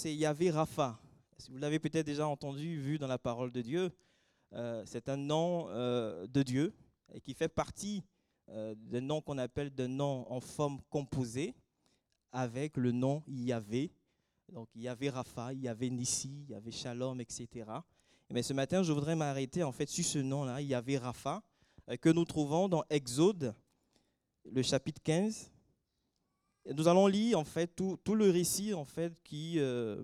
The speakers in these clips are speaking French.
c'est Yahvé Rapha. Vous l'avez peut-être déjà entendu, vu dans la parole de Dieu. Euh, c'est un nom euh, de Dieu et qui fait partie euh, d'un nom qu'on appelle de nom en forme composée avec le nom Yahvé. Donc Yahvé Rapha, Yahvé Nissi, Yahvé Shalom, etc. Mais ce matin, je voudrais m'arrêter en fait sur ce nom-là, Yahvé Rapha, que nous trouvons dans Exode, le chapitre 15, nous allons lire tout, le récit euh,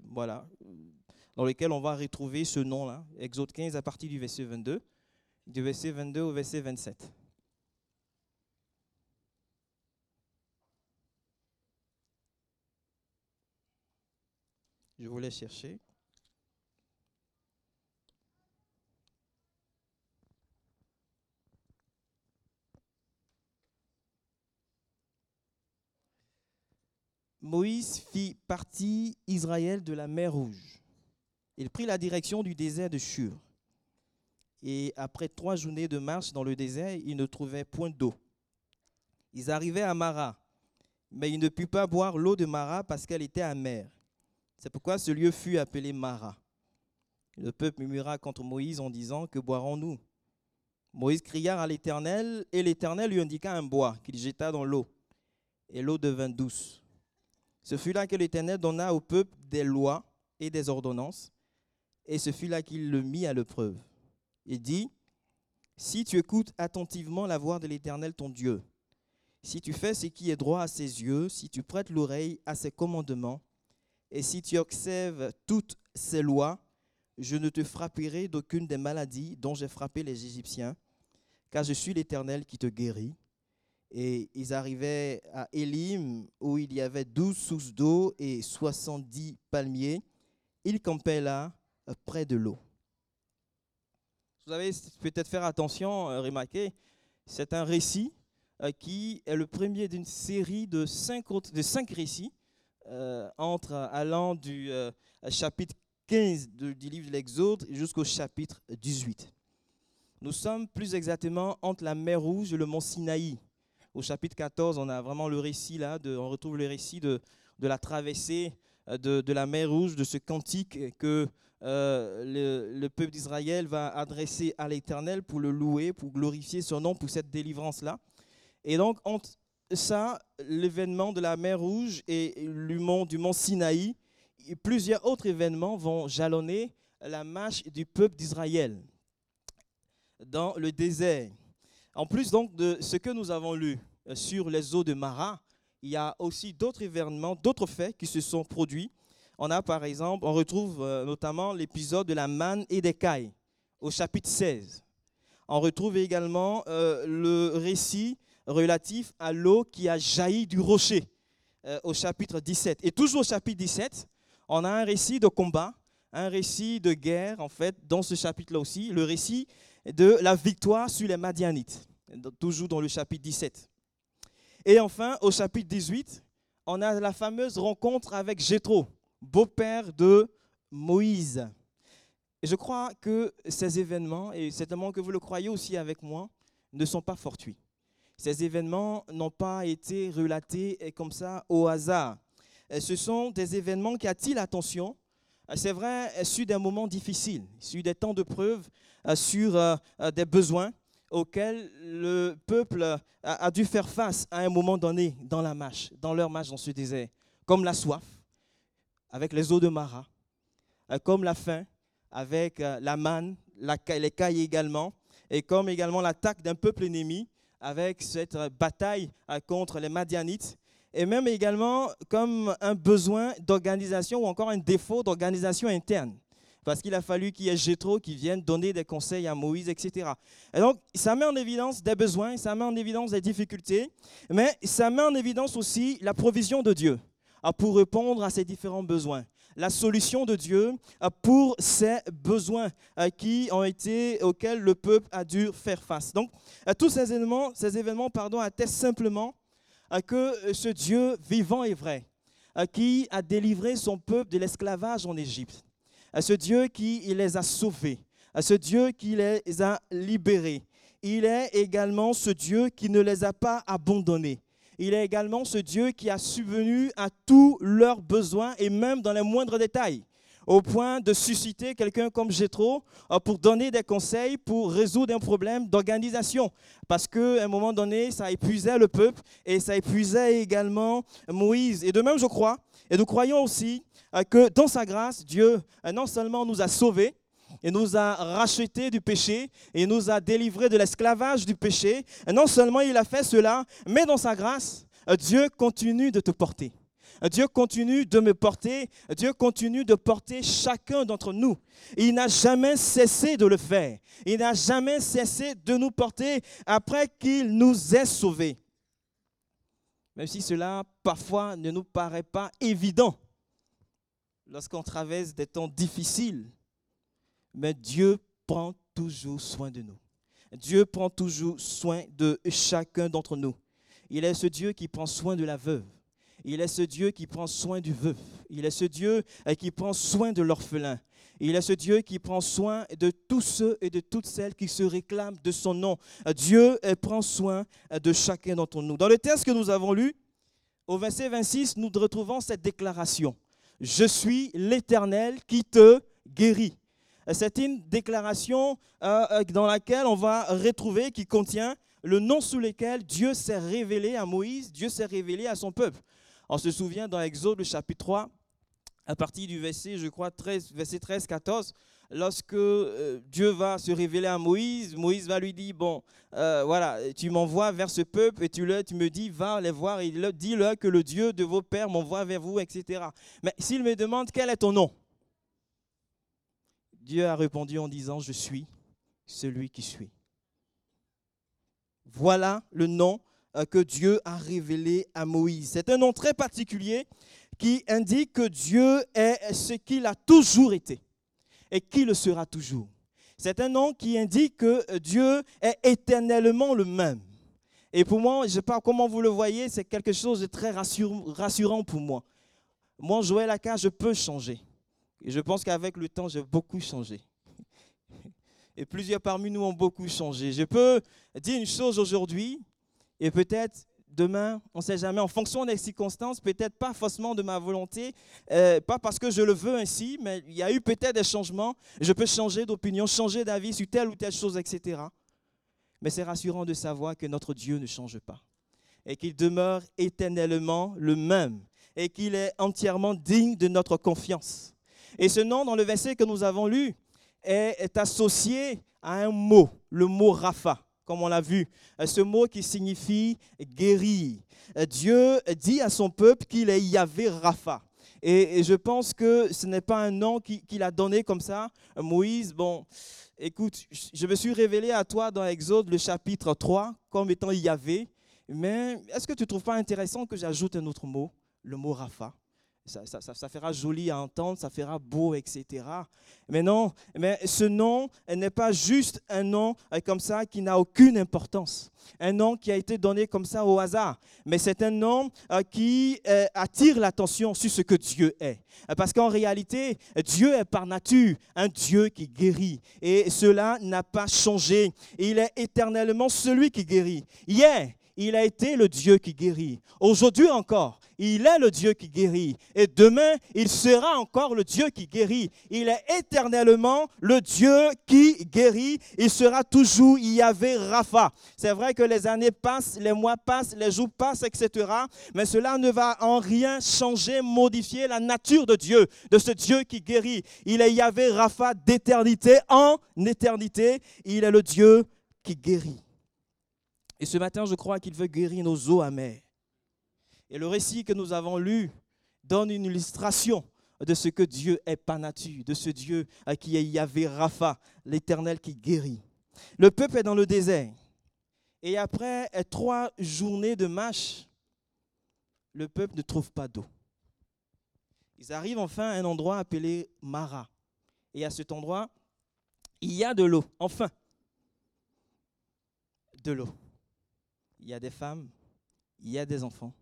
dans lequel on va retrouver ce nom-là, Exode 15 à partir du verset 22, du verset 22 au verset 27. Je voulais chercher. Moïse fit partie Israël de la mer Rouge. Il prit la direction du désert de Shur. Et après trois journées de marche dans le désert, il ne trouvait point d'eau. Ils arrivaient à Mara, mais il ne put pas boire l'eau de Mara parce qu'elle était amère. C'est pourquoi ce lieu fut appelé Mara. Le peuple murmura contre Moïse en disant Que boirons-nous? Moïse cria à l'Éternel, et l'Éternel lui indiqua un bois qu'il jeta dans l'eau, et l'eau devint douce. Ce fut là que l'Éternel donna au peuple des lois et des ordonnances, et ce fut là qu'il le mit à l'épreuve. Il dit, si tu écoutes attentivement la voix de l'Éternel ton Dieu, si tu fais ce qui est droit à ses yeux, si tu prêtes l'oreille à ses commandements, et si tu observes toutes ses lois, je ne te frapperai d'aucune des maladies dont j'ai frappé les Égyptiens, car je suis l'Éternel qui te guérit. Et ils arrivaient à Élim, où il y avait douze sources d'eau et soixante-dix palmiers. Ils campaient là, euh, près de l'eau. Vous avez peut-être faire attention, euh, remarquer, c'est un récit euh, qui est le premier d'une série de cinq, de cinq récits entre, allant du chapitre 15 du livre de l'Exode jusqu'au chapitre 18. Nous sommes plus exactement entre la mer Rouge et le mont Sinaï au chapitre 14, on a vraiment le récit là, on retrouve le récit de, la traversée euh, de, la mer Rouge, de ce cantique que euh, le, le, peuple d'Israël va adresser à l'Éternel pour le louer, pour glorifier son nom pour cette délivrance-là. Et donc, entre ça, l'événement de la mer Rouge et du mont, du mont Sinaï, plusieurs autres événements vont jalonner la marche du peuple d'Israël dans le désert. En plus donc de ce que nous avons lu sur les eaux de Mara, il y a aussi d'autres événements, d'autres faits qui se sont produits. On a par exemple, on retrouve euh, notamment l'épisode de la manne et des cailles au chapitre 16. On retrouve également euh, le récit relatif à l'eau qui a jailli du rocher au chapitre 17. Et toujours au chapitre 17, on a un récit de combat, un récit de guerre, en fait, dans ce chapitre-là aussi, le récit de la victoire sur les Madianites, toujours dans le chapitre 17. Et enfin, au chapitre 18, on a la fameuse rencontre avec Jéthro, beau-père de Moïse. Et je crois que ces événements, et certainement que vous le croyez aussi avec moi, ne sont pas fortuits. Ces événements n'ont pas été relatés comme ça au hasard. Ce sont des événements qui attirent l'attention c'est vrai, sur des moments difficiles, sur des temps de preuve, sur des besoins auxquels le peuple a dû faire face à un moment donné dans la marche, dans leur marche dans ce désert, comme la soif avec les eaux de Mara, comme la faim avec la manne, les cailles également, et comme également l'attaque d'un peuple ennemi avec cette bataille contre les Madianites et même également comme un besoin d'organisation ou encore un défaut d'organisation interne. Parce qu'il a fallu qu'il y ait Jétro qui vienne donner des conseils à Moïse, etc. Et donc, ça met en évidence des besoins, ça met en évidence des difficultés, mais ça met en évidence aussi la provision de Dieu ah, pour répondre à ces différents besoins. La solution de Dieu ah, pour ces besoins ah, qui ont été, auxquels le peuple a dû faire face. Donc, tous ces événements, ces événements pardon, attestent simplement que ce Dieu vivant et vrai, qui a délivré son peuple de l'esclavage en Égypte, à ce Dieu qui les a sauvés, à ce Dieu qui les a libérés. Il est également ce Dieu qui ne les a pas abandonnés, il est également ce Dieu qui a subvenu à tous leurs besoins et même dans les moindres détails au point de susciter quelqu'un comme Jétro euh, pour donner des conseils pour résoudre un problème d'organisation. Parce qu'à un moment donné, ça épuisait le peuple et ça épuisait également Moïse. Et de même, je crois, et nous croyons aussi euh, que dans sa grâce, Dieu euh, non seulement nous a sauvés, et nous a rachetés du péché et nous a délivrés de l'esclavage du péché. Et non seulement il a fait cela, mais dans sa grâce, Dieu continue de te porter. Dieu continue de me porter, Dieu continue de porter chacun d'entre nous. Il n'a jamais cessé de le faire. Il n'a jamais cessé de nous porter après qu'il nous ait sauvés. Même si cela parfois ne nous paraît pas évident lorsqu'on traverse des temps difficiles, mais Dieu prend toujours soin de nous. Dieu prend toujours soin de chacun d'entre nous. Il est ce Dieu qui prend soin de la veuve. Il est ce Dieu qui prend soin du veuf. Il est ce Dieu euh, qui prend soin de l'orphelin. Il est ce Dieu qui prend soin de tous ceux et de toutes celles qui se réclament de son nom. Euh, Dieu euh, prend soin de chacun d'entre nous. Dans le texte que nous avons lu, au verset 26, nous retrouvons cette déclaration. Je suis l'Éternel qui te guérit. C'est une déclaration dans laquelle on va retrouver, qui contient le nom sous lequel Dieu s'est révélé à Moïse, Dieu s'est révélé à son peuple. On se souvient dans Exode, chapitre 3, à partir du verset, je crois, 13, verset 13, 14, lorsque euh, Dieu va se révéler à Moïse, Moïse va lui dire, bon, euh, voilà, tu m'envoies vers ce peuple et tu, le, tu me dis, va les voir et dis-leur que le Dieu de vos pères m'envoie vers vous, etc. Mais s'il me demande, quel est ton nom? Dieu a répondu en disant, je suis celui qui suis. Voilà le nom que Dieu a révélé à Moïse. C'est un nom très particulier qui indique que Dieu est ce qu'il a toujours été et qui le sera toujours. C'est un nom qui indique que Dieu est éternellement le même. Et pour moi, je ne sais pas comment vous le voyez, c'est quelque chose de très rassurant pour moi. Moi, Joël Aka, je peux changer. Et je pense qu'avec le temps, j'ai beaucoup changé. Et plusieurs parmi nous ont beaucoup changé. Je peux dire une chose aujourd'hui, et peut-être demain, on ne sait jamais, en fonction des circonstances, peut-être pas forcément de ma volonté, euh, pas parce que je le veux ainsi, mais il y a eu peut-être des changements. Je peux changer d'opinion, changer d'avis sur telle ou telle chose, etc. Mais c'est rassurant de savoir que notre Dieu ne change pas et qu'il demeure éternellement le même et qu'il est entièrement digne de notre confiance. Et ce nom, dans le verset que nous avons lu, est, est associé à un mot, le mot Rapha comme on l'a vu. Euh, ce mot qui signifie guérir. Euh, Dieu dit à son peuple qu'il est Yahvé Rapha. Et, je pense que ce n'est pas un nom qu'il a donné comme ça. Moïse, bon, écoute, je me suis révélé à toi dans Exode, le chapitre 3, comme étant Yahvé. Mais est-ce que tu ne trouves pas intéressant que j'ajoute un autre mot, le mot Rapha? Ça, fera joli à entendre, ça fera beau, etc. Mais non, mais ce nom n'est pas juste un nom euh, comme ça qui n'a aucune importance. Un nom qui a été donné comme ça au hasard. Mais c'est un nom euh, qui euh, attire l'attention sur ce que Dieu est. Parce qu'en réalité, Dieu est par nature un Dieu qui guérit. Et cela n'a pas changé. Il est éternellement celui qui guérit. Hier, il a été le Dieu qui guérit. Aujourd'hui encore, il est le Dieu qui guérit. Et demain, il sera encore le Dieu qui guérit. Il est éternellement le Dieu qui guérit. Il sera toujours Yahvé Rapha. C'est vrai que les années passent, les mois passent, les jours passent, etc. Mais cela ne va en rien changer, modifier la nature de Dieu, de ce Dieu qui guérit. Il est Yahvé Rapha d'éternité en éternité. Il est le Dieu qui guérit. Et ce matin, je crois qu'il veut guérir nos eaux amères. Et le récit que nous avons lu donne une illustration de ce que Dieu est par nature, de ce Dieu à qui est Yahvé Rapha, l'Éternel qui guérit. Le peuple est dans le désert. Et après trois journées de marche, le peuple ne trouve pas d'eau. Ils arrivent enfin à un endroit appelé Mara. Et à cet endroit, il y a de l'eau, enfin, de l'eau il y a des femmes, il y a des enfants,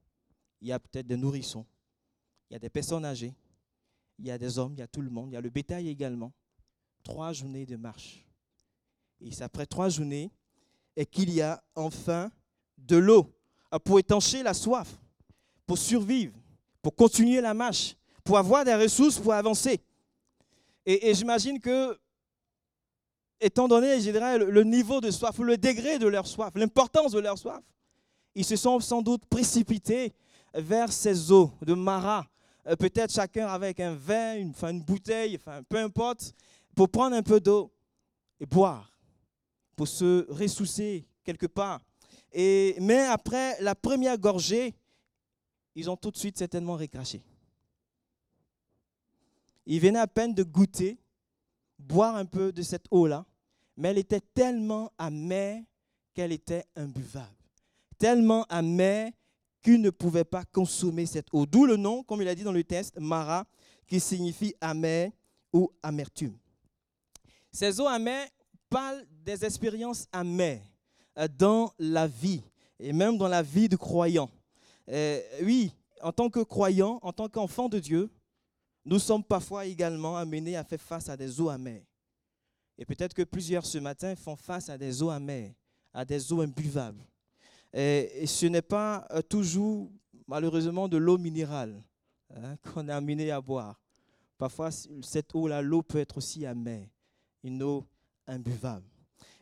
il y a peut-être des nourrissons, il y a des personnes âgées, il y a des hommes, il y a tout le monde, il y a le bétail également. Trois journées de marche. Et c'est après trois journées et qu'il y a enfin de l'eau. pour étancher la soif, pour survivre, pour continuer la marche, pour avoir des ressources pour avancer. Et, j'imagine que, étant donné, je dirais, le, niveau de soif, le degré de leur soif, l'importance de leur soif, ils se sont sans doute précipités vers ces eaux de Mara, euh, peut-être chacun avec un vin, une, enfin une bouteille, enfin, peu importe, pour prendre un peu d'eau et boire, pour se ressoucer quelque part. Et, mais après la première gorgée, ils ont tout de suite certainement récraché. Ils venaient à peine de goûter, boire un peu de cette eau-là, mais elle était tellement amère qu'elle était imbuvable. Tellement amère qu'ils ne pouvaient pas consommer cette eau. D'où le nom, comme il a dit dans le texte, Mara, qui signifie amer ou amertume. Ces eaux amères parlent des expériences amères euh, dans la vie et même dans la vie du croyant. Euh, oui, en tant que croyant, en tant qu'enfant de Dieu, nous sommes parfois également amenés à faire face à des eaux amères. Et peut-être que plusieurs ce matin font face à des eaux amères, à des eaux imbuvables. Et, ce n'est pas euh, toujours, malheureusement, de l'eau minérale hein, qu'on est amené à boire. Parfois, cette eau-là, l'eau peut être aussi amère, une eau imbuvable.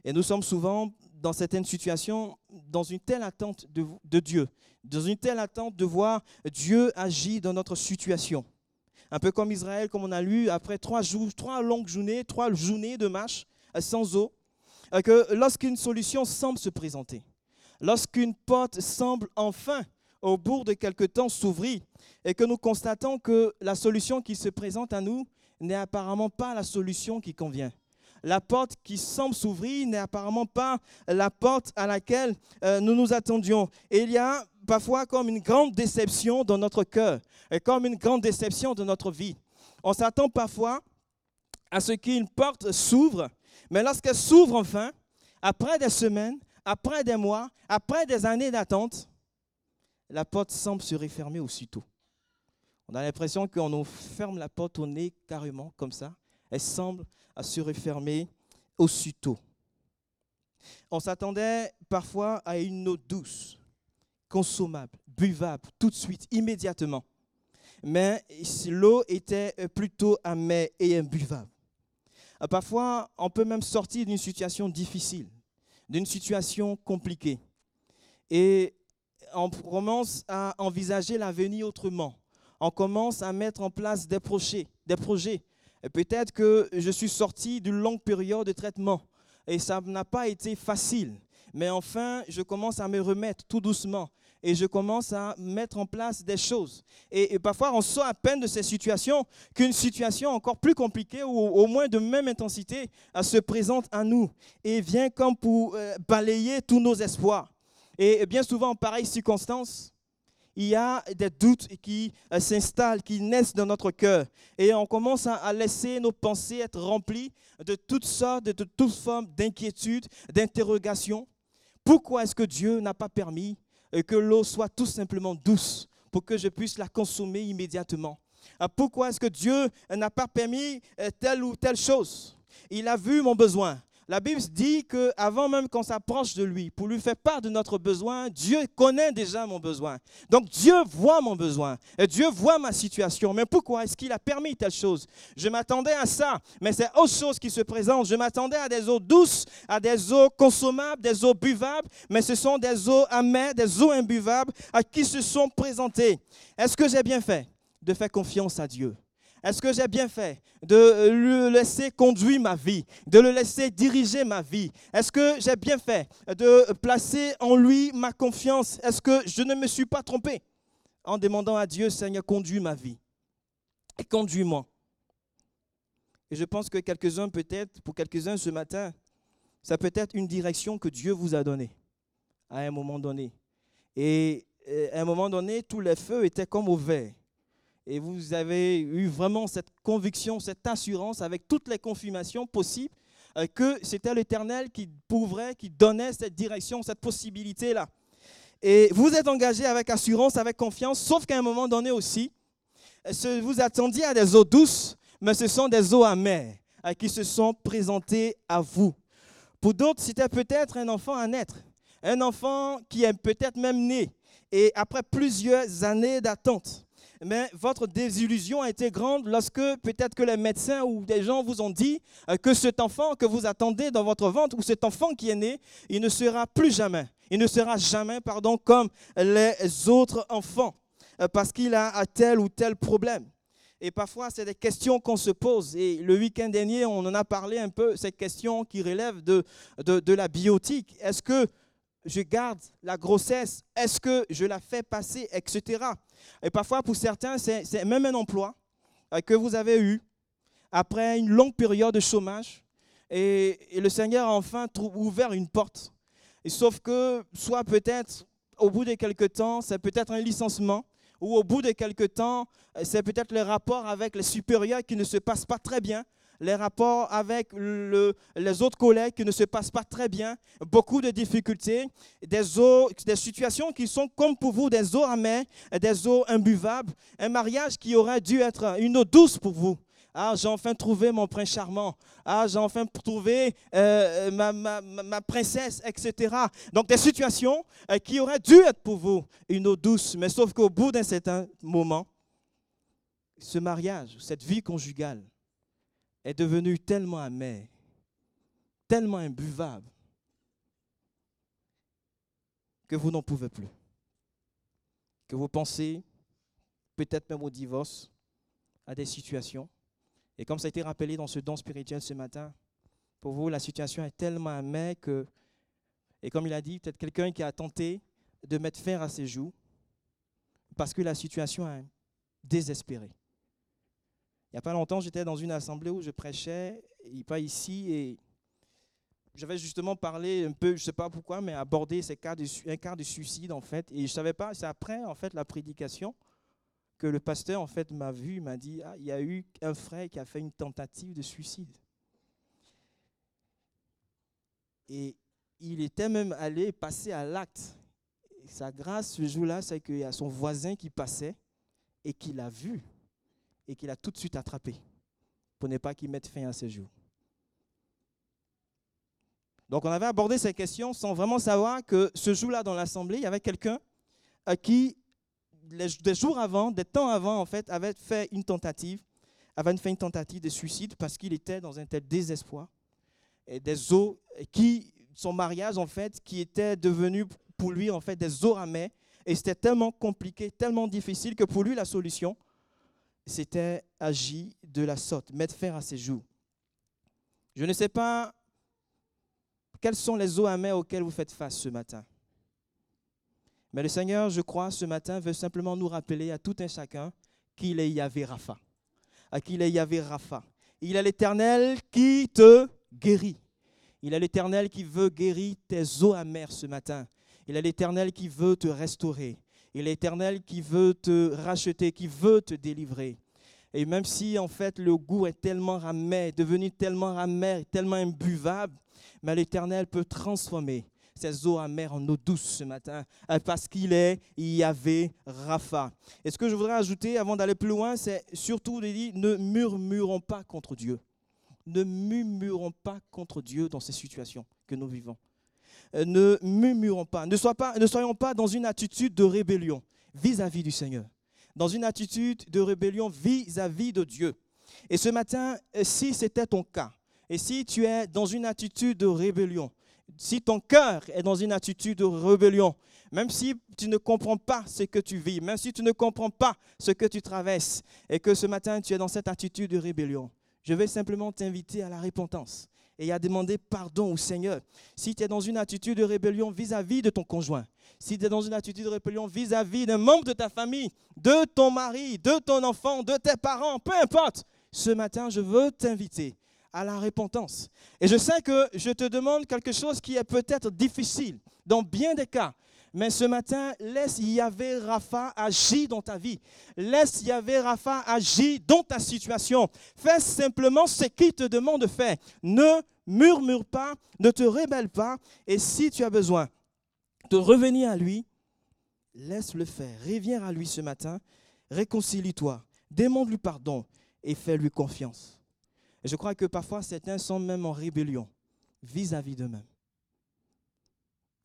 Et nous sommes souvent, dans certaines situations, dans une telle attente de, Dieu, dans une telle attente de voir Dieu agir dans notre situation. Un peu comme Israël, comme on a lu, après trois longues journées, trois journées de marche euh, sans eau, euh, que lorsqu'une solution semble se présenter, lorsqu'une porte semble enfin, au bout de quelque temps, s'ouvrir, et que nous constatons que la solution qui se présente à nous n'est apparemment pas la solution qui convient. La porte qui semble s'ouvrir n'est apparemment pas la porte à laquelle euh, nous nous attendions. Et il y a parfois comme une grande déception dans notre cœur et comme une grande déception de notre vie. On s'attend parfois à ce qu'une porte s'ouvre, mais lorsqu'elle s'ouvre enfin, après des semaines, après des mois, après des années d'attente, la porte semble se refermer aussitôt. On a l'impression qu'on nous ferme la porte au nez carrément, comme ça. Elle semble se refermer aussitôt. On s'attendait parfois à une eau douce, consommable, buvable, tout de suite, immédiatement. Mais l'eau était plutôt amère et imbuvable. Parfois, on peut même sortir d'une situation difficile, d'une situation compliquée. Et on commence à envisager l'avenir autrement. On commence à mettre en place des projets. Peut-être que je suis sorti d'une longue période de traitement et ça n'a pas été facile. Mais enfin, je commence à me remettre tout doucement et je commence à mettre en place des choses. Et, parfois, on sort à peine de ces situations qu'une situation encore plus compliquée ou au moins de même intensité se présente à nous et vient comme pour euh, balayer tous nos espoirs. Et bien souvent, en pareilles circonstances, il y a des doutes qui euh, s'installent, qui naissent dans notre cœur. Et on commence à laisser nos pensées être remplies de toutes sortes, de toutes formes d'inquiétudes, d'interrogations. Pourquoi est-ce que Dieu n'a pas permis euh, que l'eau soit tout simplement douce pour que je puisse la consommer immédiatement ah, Pourquoi est-ce que Dieu n'a pas permis euh, telle ou telle chose? Il a vu mon besoin. La Bible dit qu'avant même qu'on s'approche de lui, pour lui faire part de notre besoin, Dieu connaît déjà mon besoin. Donc Dieu voit mon besoin. Et Dieu voit ma situation. Mais pourquoi est-ce qu'il a permis telle chose? Je m'attendais à ça, mais c'est autre chose qui se présente. Je m'attendais à des eaux douces, à des eaux consommables, des eaux buvables, mais ce sont des eaux amères, des eaux imbuvables à qui se sont présentées. Est-ce que j'ai bien fait de faire confiance à Dieu? Est-ce que j'ai bien fait de le laisser conduire ma vie, de le laisser diriger ma vie? Est-ce que j'ai bien fait de placer en lui ma confiance? Est-ce que je ne me suis pas trompé? En demandant à Dieu, Seigneur, conduis ma vie et conduis-moi. Et je pense que quelques-uns, peut-être, pour quelques-uns ce matin, ça peut être une direction que Dieu vous a donnée à un moment donné. Et euh, à un moment donné, tous les feux étaient comme au vert et vous avez eu vraiment cette conviction, cette assurance avec toutes les confirmations possibles euh, que c'était l'Éternel qui pouvait, qui donnait cette direction, cette possibilité-là. Et vous êtes engagé avec assurance, avec confiance, sauf qu'à un moment donné aussi, vous attendiez à des eaux douces, mais ce sont des eaux amères euh, qui se sont présentées à vous. Pour d'autres, c'était peut-être un enfant à naître, un enfant qui est peut-être même né, et après plusieurs années d'attente, mais votre désillusion a été grande lorsque peut-être que les médecins ou des gens vous ont dit euh, que cet enfant que vous attendez dans votre ventre ou cet enfant qui est né, il ne sera plus jamais, il ne sera jamais, pardon, comme les autres enfants euh, parce qu'il a tel ou tel problème. Et parfois, c'est des questions qu'on se pose. Et le week-end dernier, on en a parlé un peu, ces questions qui de, de la biotique. Est-ce que je garde la grossesse? Est-ce que je la fais passer? Etc. Et parfois, pour certains, c'est même un emploi euh, que vous avez eu après une longue période de chômage. Et, le Seigneur a enfin ouvert une porte. Sauf que, soit peut-être au bout de quelques temps, c'est peut-être un licenciement, ou au bout de quelques temps, euh, c'est peut-être le rapport avec les supérieurs qui ne se passe pas très bien, les rapports avec les autres collègues qui ne se passent pas très bien, beaucoup de difficultés, des, situations qui sont comme pour vous des eaux amères, des eaux imbuvables, un mariage qui aurait dû être une eau douce pour vous. Ah, j'ai enfin trouvé mon prince charmant. Ah, j'ai enfin trouvé euh, ma, ma, princesse, etc. Donc des situations euh, qui auraient dû être pour vous une eau douce, mais sauf qu'au bout d'un certain moment, ce mariage, cette vie conjugale, est devenu tellement amer, tellement imbuvable, que vous n'en pouvez plus. Que vous pensez peut-être même au divorce, à des situations. Et comme ça a été rappelé dans ce don spirituel ce matin, pour vous, la situation est tellement amère que, et comme il a dit, peut-être quelqu'un qui a tenté de mettre fin à ses joues, parce que la situation est désespérée. Il n'y a pas longtemps, j'étais dans une assemblée où je prêchais, pas ici, et j'avais justement parlé un peu, je ne sais pas pourquoi, mais abordé ces cas un cas de suicide, en fait. Et je ne savais pas, c'est après, en fait, la prédication, que le pasteur, en fait, m'a vu, m'a dit, ah, il y a eu un frère qui a fait une tentative de suicide. Et il était même allé passer à l'acte. Sa grâce, ce jour-là, c'est qu'il y a son voisin qui passait et qui l'a vu et qu'il a tout de suite attrapé pour ne pas qu'il mette fin à ses jours. Donc on avait abordé ces questions sans vraiment savoir que ce jour-là dans l'assemblée, il y avait quelqu'un à qui, des jours avant, des temps avant, en fait, avait fait une tentative, avait fait une tentative de suicide parce qu'il était dans un tel désespoir. Et des eaux qui, son mariage, en fait, qui était devenu pour lui, en fait, des eaux amères. Et c'était tellement compliqué, tellement difficile que pour lui, la solution, c'était agi de la sorte, mettre fin à ses jours. Je ne sais pas quelles sont les eaux amères auxquelles vous faites face ce matin. Mais le Seigneur, je crois, ce matin veut simplement nous rappeler à tout un chacun qu'il est Yahvé Rapha. À qu'il est Yahvé Rapha. Il est l'Éternel qui te guérit. Il est l'Éternel qui veut guérir tes eaux amères ce matin. Il est l'Éternel qui veut te restaurer et l'Éternel qui veut te racheter, qui veut te délivrer. Et même si en fait le goût est tellement amer, devenu tellement amer, tellement imbuvable, mais l'Éternel peut transformer ces eaux amères en eau douce ce matin, euh, parce qu'il est Yahvé Rapha. Et ce que je voudrais ajouter avant d'aller plus loin, c'est surtout de dire ne murmurons pas contre Dieu. Ne murmurons pas contre Dieu dans ces situations que nous vivons. Euh, ne murmurons pas. Ne, soyons pas dans une attitude de rébellion vis-à-vis du Seigneur, dans une attitude de rébellion vis-à-vis de Dieu. Et ce matin, euh, si c'était ton cas, et si tu es dans une attitude de rébellion, si ton cœur est dans une attitude de rébellion, même si tu ne comprends pas ce que tu vis, même si tu ne comprends pas ce que tu traverses, et que ce matin tu es dans cette attitude de rébellion, je vais simplement t'inviter à la repentance et à demander pardon au Seigneur. Si tu es dans une attitude de rébellion vis-à-vis de ton conjoint, si tu es dans une attitude de rébellion vis-à-vis d'un membre de ta famille, de ton mari, de ton enfant, de tes parents, peu importe, ce matin, je veux t'inviter à la repentance. Et je sais que je te demande quelque chose qui est peut-être difficile dans bien des cas. Mais ce matin, laisse Yahvé Rapha agir dans ta vie. Laisse Yahvé Rapha agir dans ta situation. Fais simplement ce qu'il te demande de faire. Ne murmure pas, ne te rébelle pas. Et si tu as besoin de revenir à lui, laisse-le faire. Reviens à lui ce matin. Réconcilie-toi. Demande-lui pardon et fais-lui confiance. Je crois que parfois certains sont même en rébellion vis-à-vis d'eux-mêmes.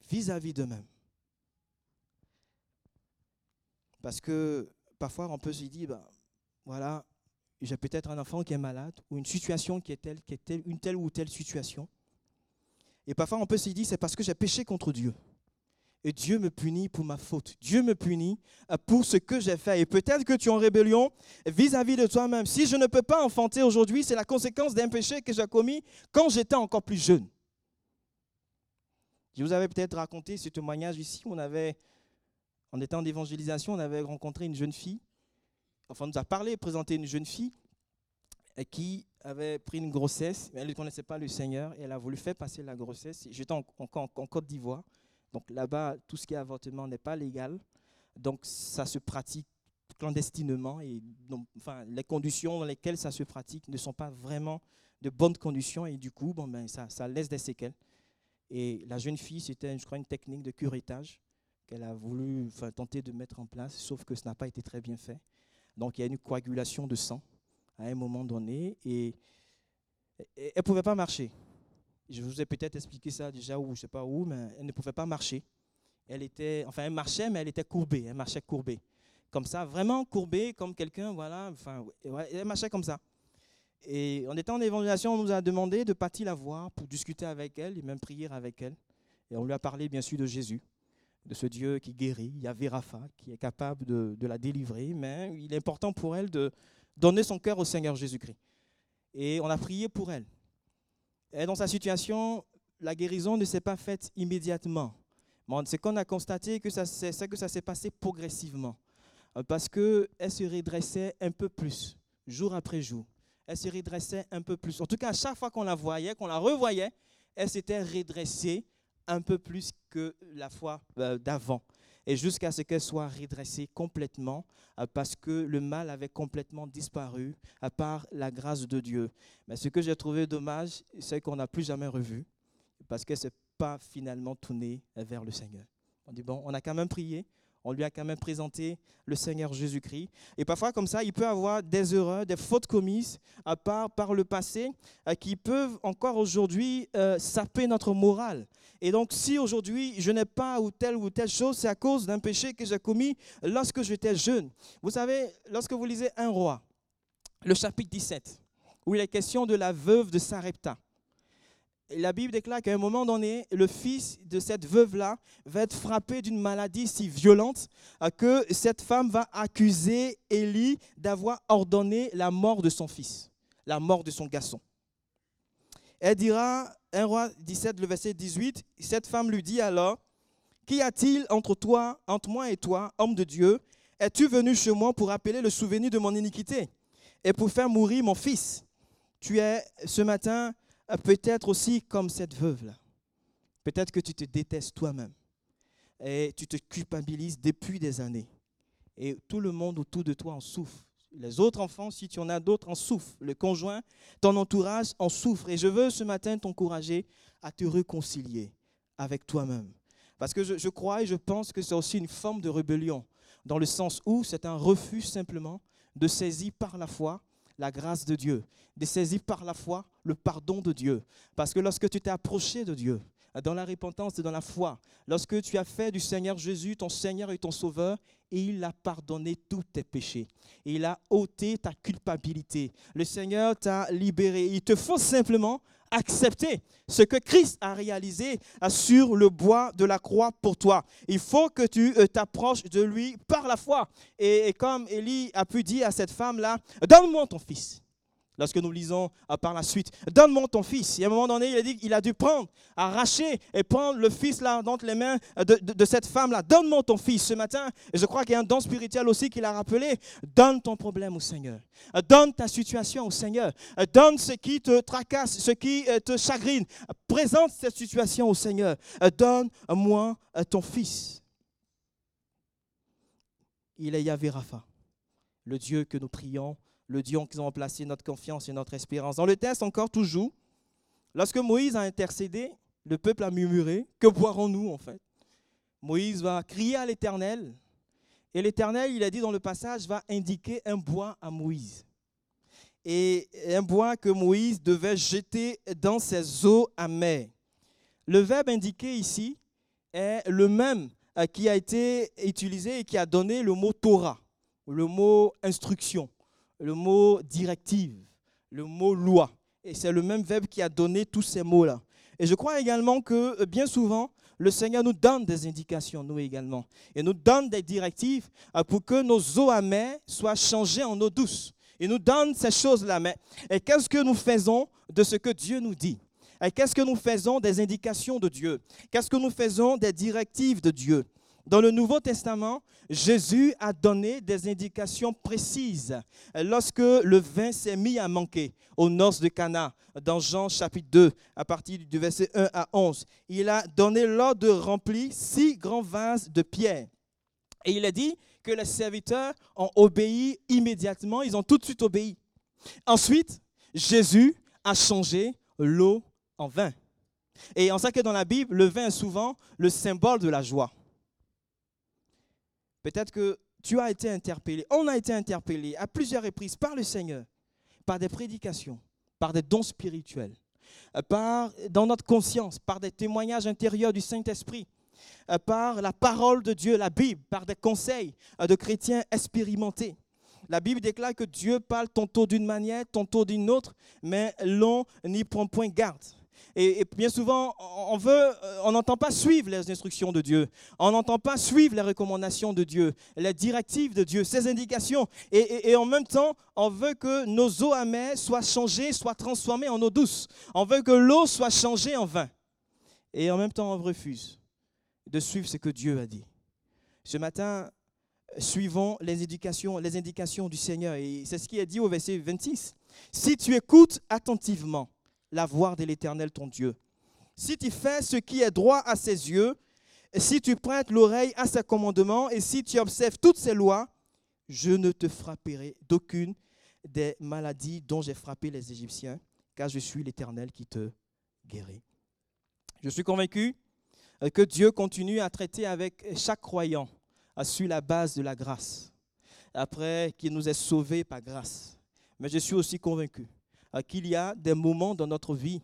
Vis-à-vis d'eux-mêmes. Parce que parfois, on peut se dire, bah, voilà, j'ai peut-être un enfant qui est malade ou une situation qui est telle, une telle ou telle situation. Et parfois, on peut se dire, c'est parce que j'ai péché contre Dieu. Et Dieu me punit pour ma faute. Dieu me punit euh, pour ce que j'ai fait. Et peut-être que tu es en rébellion vis-à-vis de toi-même. Si je ne peux pas enfanter aujourd'hui, c'est la conséquence d'un péché que j'ai commis quand j'étais encore plus jeune. Je vous avais peut-être raconté ce témoignage ici. On avait, en étant d'évangélisation, on avait rencontré une jeune fille. Enfin, nous a parlé, présenté une jeune fille euh, qui avait pris une grossesse, mais elle ne connaissait pas le Seigneur et elle a voulu faire passer la grossesse. J'étais en, en Côte d'Ivoire. Donc là-bas, tout ce qui est avortement n'est pas légal. Donc ça se pratique clandestinement et enfin, les conditions dans lesquelles ça se pratique ne sont pas vraiment de bonnes conditions et du coup, bon, ben, ça, ça laisse des séquelles. Et la jeune fille, c'était, je crois, une technique de curettage qu'elle a voulu enfin, tenter de mettre en place, sauf que ça n'a pas été très bien fait. Donc il y a une coagulation de sang à un moment donné et elle ne pouvait pas marcher. Je vous ai peut-être expliqué ça déjà, ou je ne sais pas où, mais elle ne pouvait pas marcher. Elle était, enfin, elle marchait, mais elle était courbée. Elle marchait courbée. Comme ça, vraiment courbée, comme quelqu'un, voilà. Enfin, elle marchait comme ça. Et en étant en évangélisation, on nous a demandé de partir la voir pour discuter avec elle et même prier avec elle. Et on lui a parlé, bien sûr, de Jésus, de ce Dieu qui guérit, Yahvé Rapha, qui est capable de, la délivrer. Mais il est important pour elle de donner son cœur au Seigneur Jésus-Christ. Et on a prié pour elle. Et dans sa situation, la guérison ne s'est pas faite immédiatement. C'est qu'on a constaté que ça, que ça s'est passé progressivement. Euh, parce qu'elle se redressait un peu plus, jour après jour. Elle se redressait un peu plus. En tout cas, à chaque fois qu'on la voyait, qu'on la revoyait, elle s'était redressée un peu plus que la fois euh, d'avant et jusqu'à ce qu'elle soit redressée complètement, euh, parce que le mal avait complètement disparu, à part la grâce de Dieu. Mais ce que j'ai trouvé dommage, c'est qu'on n'a plus jamais revu, parce qu'elle ne s'est pas finalement tournée vers le Seigneur. On dit, bon, on a quand même prié, on lui a quand même présenté le Seigneur Jésus-Christ. Et parfois, comme ça, il peut avoir des erreurs, des fautes commises à part par le passé euh, qui peuvent encore aujourd'hui euh, saper notre morale. Et donc, si aujourd'hui je n'ai pas ou telle ou telle chose, c'est à cause d'un péché que j'ai commis lorsque j'étais jeune. Vous savez, lorsque vous lisez un roi, le chapitre 17, où il est question de la veuve de Sarepta, la Bible déclare qu'à un moment donné, le fils de cette veuve-là va être frappé d'une maladie si violente euh, que cette femme va accuser Élie d'avoir ordonné la mort de son fils, la mort de son garçon. Elle dira, 1 roi 17, le verset 18, cette femme lui dit alors, Qu'y a-t-il entre toi, entre moi et toi, homme de Dieu? Es-tu venu chez moi pour rappeler le souvenir de mon iniquité et pour faire mourir mon fils? Tu es ce matin peut-être aussi comme cette veuve-là. Peut-être que tu te détestes toi-même et tu te culpabilises depuis des années. Et tout le monde autour de toi en souffre. Les autres enfants, si tu en as d'autres, en souffrent. Le conjoint, ton entourage en souffre. Et je veux ce matin t'encourager à te réconcilier avec toi-même. Parce que je, je, crois et je pense que c'est aussi une forme de rébellion, dans le sens où c'est un refus simplement de saisir par la foi la grâce de Dieu, de saisir par la foi le pardon de Dieu. Parce que lorsque tu t'es approché de Dieu, dans la repentance et dans la foi, lorsque tu as fait du Seigneur Jésus ton Seigneur et ton Sauveur, et il a pardonné tous tes péchés. Et il a ôté ta culpabilité. Le Seigneur t'a libéré. Il te faut simplement accepter ce que Christ a réalisé sur le bois de la croix pour toi. Il faut que tu euh, t'approches de lui par la foi. Et, comme Élie a pu dire à cette femme-là, donne-moi ton fils lorsque nous lisons euh, par la suite. Donne-moi ton fils. Et à un moment donné, il a dit qu'il a dû prendre, arracher et prendre le fils là dans les mains euh, de, cette femme-là. Donne-moi ton fils ce matin. Et je crois qu'il y a un don spirituel aussi qu'il a rappelé. Donne ton problème au Seigneur. Euh, donne ta situation au Seigneur. Donne ce qui te tracasse, ce qui te chagrine. Présente cette situation au Seigneur. Donne-moi ton fils. Il est Yahvé Rapha, le Dieu que nous prions le Dieu qui ont placé notre confiance et notre espérance. Dans le texte encore toujours, lorsque Moïse a intercédé, le peuple a murmuré, que boirons-nous en fait? Moïse va crier à l'Éternel, et l'Éternel, il a dit dans le passage, va indiquer un bois à Moïse. Et un bois que Moïse devait jeter dans ses eaux amères. Le verbe indiqué ici est le même euh, qui a été utilisé et qui a donné le mot Torah, le mot instruction, le mot directive, le mot loi. Et c'est le même verbe qui a donné tous ces mots-là. Et je crois également que euh, bien souvent, le Seigneur nous donne des indications, nous également. Et nous donne des directives euh, pour que nos eaux amères soient changées en eau douce. Il nous donne ces choses-là. Mais qu'est-ce que nous faisons de ce que Dieu nous dit? Qu'est-ce que nous faisons des indications de Dieu? Qu'est-ce que nous faisons des directives de Dieu? Dans le Nouveau Testament, Jésus a donné des indications précises lorsque le vin s'est mis à manquer au nord de Cana, dans Jean chapitre 2, à partir du verset 1 à 11. Il a donné l'ordre de remplir six grands vases de pierre. Et il a dit que les serviteurs ont obéi immédiatement, ils ont tout de suite obéi. Ensuite, Jésus a changé l'eau en vin. Et on sait que dans la Bible, le vin est souvent le symbole de la joie. Peut-être que tu as été interpellé, on a été interpellé à plusieurs reprises par le Seigneur, par des prédications, par des dons spirituels, euh, par, dans notre conscience, par des témoignages intérieurs du Saint-Esprit, euh, par la parole de Dieu, la Bible, par des conseils euh, de chrétiens expérimentés. La Bible déclare que Dieu parle tantôt d'une manière, tantôt d'une autre, mais l'on n'y prend point garde. Et, bien souvent, on veut, euh, on n'entend pas suivre les instructions de Dieu. On n'entend pas suivre les recommandations de Dieu, les directives de Dieu, ses indications. Et, en même temps, on veut que nos eaux amères soient changées, soient transformées en eau douce. On veut que l'eau soit changée en vin. Et en même temps, on refuse de suivre ce que Dieu a dit. Ce matin, suivons les indications, les indications du Seigneur. Et c'est ce qui est dit au verset 26. Si tu écoutes attentivement la voix de l'Éternel ton Dieu. Si tu fais ce qui est droit à ses yeux, si tu prêtes l'oreille à ses commandements et si tu observes toutes ses lois, je ne te frapperai d'aucune des maladies dont j'ai frappé les Égyptiens, car je suis l'Éternel qui te guérit. Je suis convaincu que Dieu continue à traiter avec chaque croyant sur la base de la grâce, après qu'il nous ait sauvés par grâce. Mais je suis aussi convaincu euh, qu'il y a des moments dans notre vie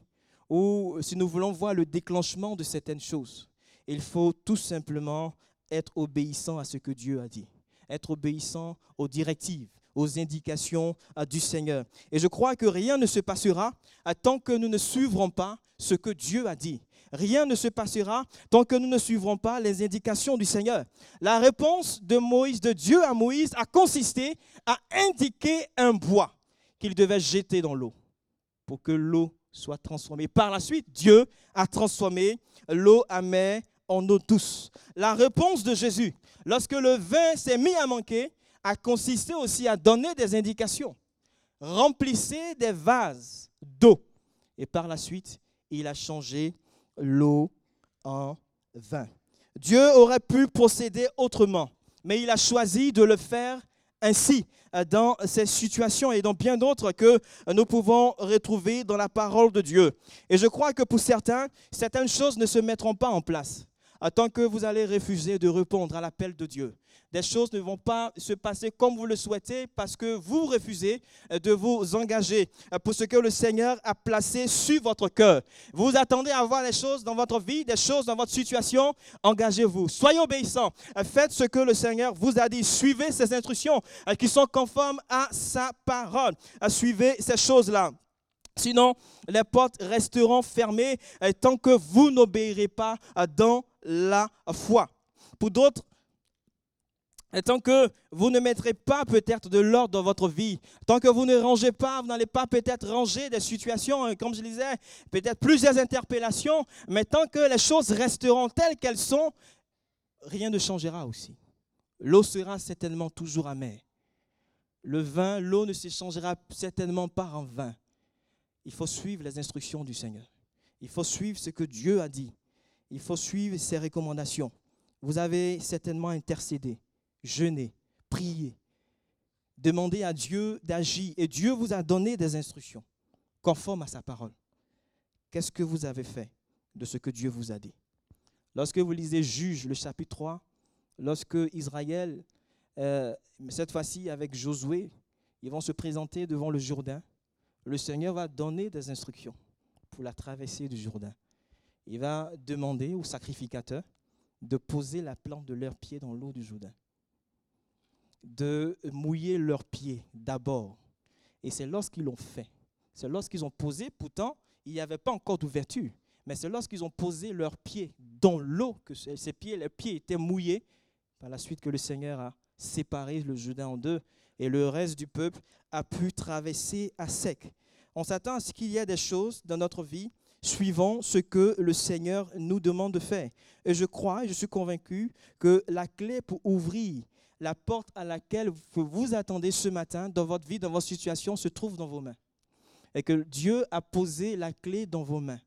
où, si nous voulons voir le déclenchement de certaines choses, il faut tout simplement être obéissant à ce que Dieu a dit, être obéissant aux directives, aux indications euh, du Seigneur. Et je crois que rien ne se passera euh, tant que nous ne suivrons pas ce que Dieu a dit. Rien ne se passera tant que nous ne suivrons pas les indications du Seigneur. La réponse de Moïse, de Dieu à Moïse, a consisté à indiquer un bois qu'il devait jeter dans l'eau pour que l'eau soit transformée. Par la suite, Dieu a transformé l'eau amère en eau douce. La réponse de Jésus, lorsque le vin s'est mis à manquer, a consisté aussi à donner des indications. Remplissez des vases d'eau. Et par la suite, il a changé l'eau en vin. Dieu aurait pu procéder autrement, mais il a choisi de le faire ainsi dans ces situations et dans bien d'autres que nous pouvons retrouver dans la parole de Dieu. Et je crois que pour certains, certaines choses ne se mettront pas en place tant que vous allez refuser de répondre à l'appel de Dieu. Des choses ne vont pas se passer comme vous le souhaitez parce que vous refusez de vous engager pour ce que le Seigneur a placé sur votre cœur. Vous attendez à voir des choses dans votre vie, des choses dans votre situation. Engagez-vous. Soyez obéissants. Faites ce que le Seigneur vous a dit. Suivez ces instructions qui sont conformes à sa parole. Suivez ces choses-là. Sinon, les portes resteront fermées tant que vous n'obéirez pas dans la foi. Pour d'autres, tant que vous ne mettrez pas peut-être de l'ordre dans votre vie, tant que vous ne rangez pas, vous n'allez pas peut-être ranger des situations, hein, comme je disais, peut-être plusieurs interpellations, mais tant que les choses resteront telles qu'elles sont, rien ne changera aussi. L'eau sera certainement toujours amère. Le vin, l'eau ne se changera certainement pas en vin. Il faut suivre les instructions du Seigneur. Il faut suivre ce que Dieu a dit. Il faut suivre ses recommandations. Vous avez certainement intercédé, jeûné, prié, demandé à Dieu d'agir et Dieu vous a donné des instructions conformes à sa parole. Qu'est-ce que vous avez fait de ce que Dieu vous a dit? Lorsque vous lisez Juge, le chapitre 3, lorsque Israël, euh, cette fois-ci avec Josué, ils vont se présenter devant le Jourdain, le Seigneur va donner des instructions pour la traversée du Jourdain. Il va demander au sacrificateur de poser la plante de leurs pieds dans l'eau du Jourdain, de mouiller leurs pieds d'abord. Et c'est lorsqu'ils l'ont fait, c'est lorsqu'ils ont posé, pourtant, il n'y avait pas encore d'ouverture, mais c'est lorsqu'ils ont posé leurs pieds dans l'eau que ces pieds, les pieds étaient mouillés, par la suite que le Seigneur a séparé le Jourdain en deux et le reste du peuple a pu traverser à sec. On s'attend à ce qu'il y ait des choses dans notre vie suivant ce que le Seigneur nous demande de faire. Et je crois je suis convaincu que la clé pour ouvrir la porte à laquelle vous vous attendez ce matin dans votre vie, dans votre situation, se trouve dans vos mains. Et que Dieu a posé la clé dans vos mains.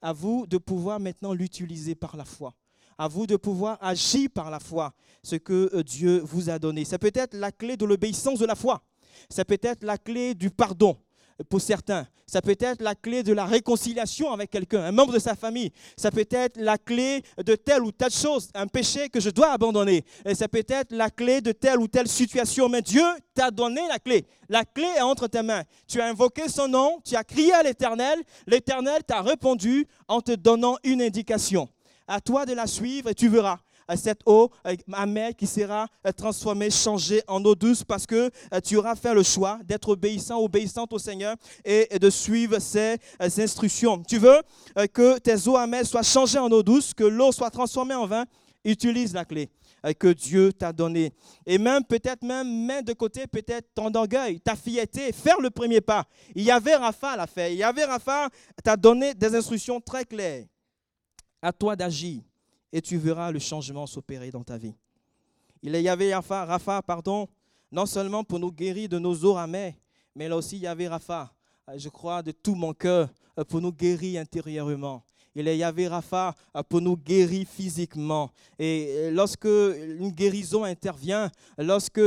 À vous de pouvoir maintenant l'utiliser par la foi. À vous de pouvoir agir par la foi, ce que euh, Dieu vous a donné. C'est peut-être la clé de l'obéissance de la foi. C'est peut-être la clé du pardon pour certains. Ça peut être la clé de la réconciliation avec quelqu'un, un membre de sa famille. Ça peut être la clé de telle ou telle chose, un péché que je dois abandonner. Et ça peut être la clé de telle ou telle situation. Mais Dieu t'a donné la clé. La clé est entre tes mains. Tu as invoqué son nom, tu as crié à l'Éternel. L'Éternel t'a répondu en te donnant une indication. À toi de la suivre et tu verras cette eau amère qui sera euh, transformée, changée en eau douce parce que euh, tu auras fait le choix d'être obéissant, obéissante au Seigneur et de suivre ses euh, instructions. Tu veux que tes eaux amères soient changées en eau douce, que l'eau soit transformée en vin, utilise la clé que Dieu t'a donnée. Et même, peut-être même, mettre de côté peut-être ton orgueil, ta fierté, faire le premier pas. Il y avait Rapha la fait. Il y avait Rapha, t'a donné des instructions très claires. À toi d'agir et tu verras le changement s'opérer dans ta vie. Il y avait Rafa, Rafa, pardon, non seulement pour nous guérir de nos eaux amères, mais là aussi il y avait Rafa, je crois de tout mon cœur, pour nous guérir intérieurement. Il y avait Rafa pour nous guérir physiquement. Et lorsque une guérison intervient, lorsque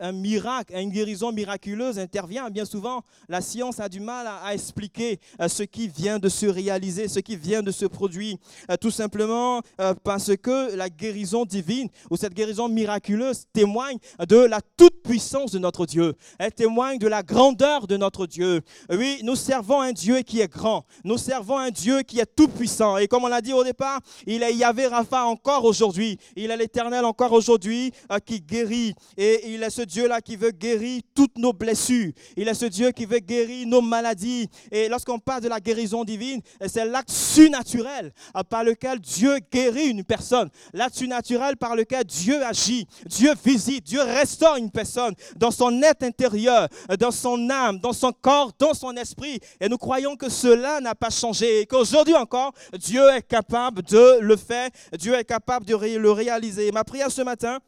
un miracle, une guérison miraculeuse intervient, bien souvent, la science a du mal à, expliquer euh, ce qui vient de se réaliser, ce qui vient de se produire. Euh, tout simplement euh, parce que la guérison divine ou cette guérison miraculeuse témoigne de la toute-puissance de notre Dieu. Elle témoigne de la grandeur de notre Dieu. Oui, nous servons un Dieu qui est grand. Nous servons un Dieu qui est tout puissant. Et comme on l'a dit au départ, il est Yahvé Rapha encore aujourd'hui. Il est l'Éternel encore aujourd'hui euh, qui guérit. Et il est ce Dieu-là qui veut guérir toutes nos blessures. Il est ce Dieu qui veut guérir nos maladies. Et lorsqu'on parle de la guérison divine, c'est l'acte surnaturel euh, par lequel Dieu guérit une personne. L'acte surnaturel par lequel Dieu agit. Dieu visite, Dieu restaure une personne dans son être intérieur, euh, dans son âme, dans son corps, dans son esprit. Et nous croyons que cela n'a pas changé et qu'aujourd'hui encore, Dieu est capable de le faire, Dieu est capable de le réaliser. Ma prière ce matin,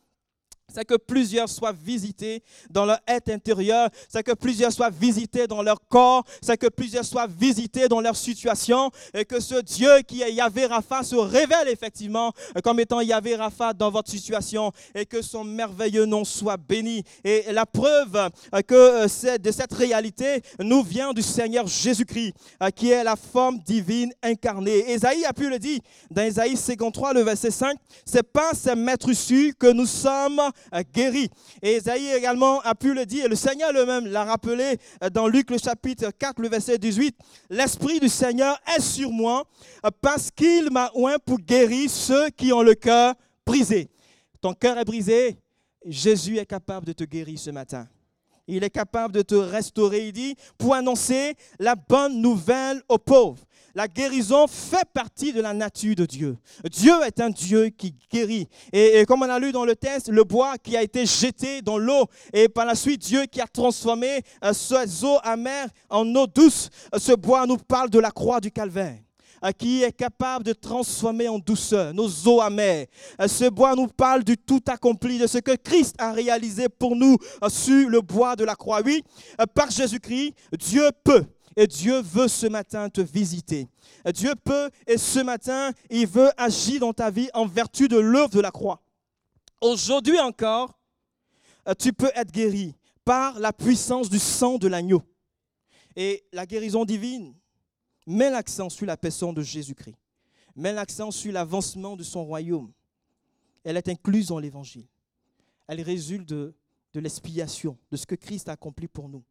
c'est que plusieurs soient visités dans leur être intérieur, c'est que plusieurs soient visités dans leur corps, c'est que plusieurs soient visités dans leur situation, et que ce Dieu qui est Yahvé Rapha se révèle effectivement comme étant Yahvé Rapha dans votre situation, et que son merveilleux nom soit béni. Et la preuve que euh, de cette réalité nous vient du Seigneur Jésus-Christ, euh, qui est la forme divine incarnée. Esaïe a pu le dire dans Esaïe 53, le verset 5, c'est pas ces maîtres issus que nous sommes guéri. Et Esaïe également a pu le dire, le Seigneur lui-même l'a rappelé euh, dans Luc le chapitre 4, le verset 18. L'Esprit du Seigneur est sur moi euh, parce qu'il m'a oint pour guérir ceux qui ont le cœur brisé. Ton cœur est brisé, Jésus est capable de te guérir ce matin. Il est capable de te restaurer, il dit, pour annoncer la bonne nouvelle aux pauvres la guérison fait partie de la nature de Dieu. Dieu est un Dieu qui guérit. Et, comme on a lu dans le texte, le bois qui a été jeté dans l'eau et par la suite Dieu qui a transformé euh, ces eaux en eau douce, euh, ce bois nous parle de la croix du calvaire euh, qui est capable de transformer en douceur nos eaux amères. Ce bois nous parle du tout accompli, de ce que Christ a réalisé pour nous sur le bois de la croix. Oui, par Jésus-Christ, Dieu peut et Dieu veut ce matin te visiter. Dieu peut et ce matin, il veut agir dans ta vie en vertu de l'œuvre de la croix. Aujourd'hui encore, tu peux être guéri par la puissance du sang de l'agneau. Et la guérison divine met l'accent sur la personne de Jésus-Christ, met l'accent sur l'avancement de son royaume. Elle est incluse dans l'évangile. Elle résulte de l'expiation, de ce que Christ a accompli pour nous.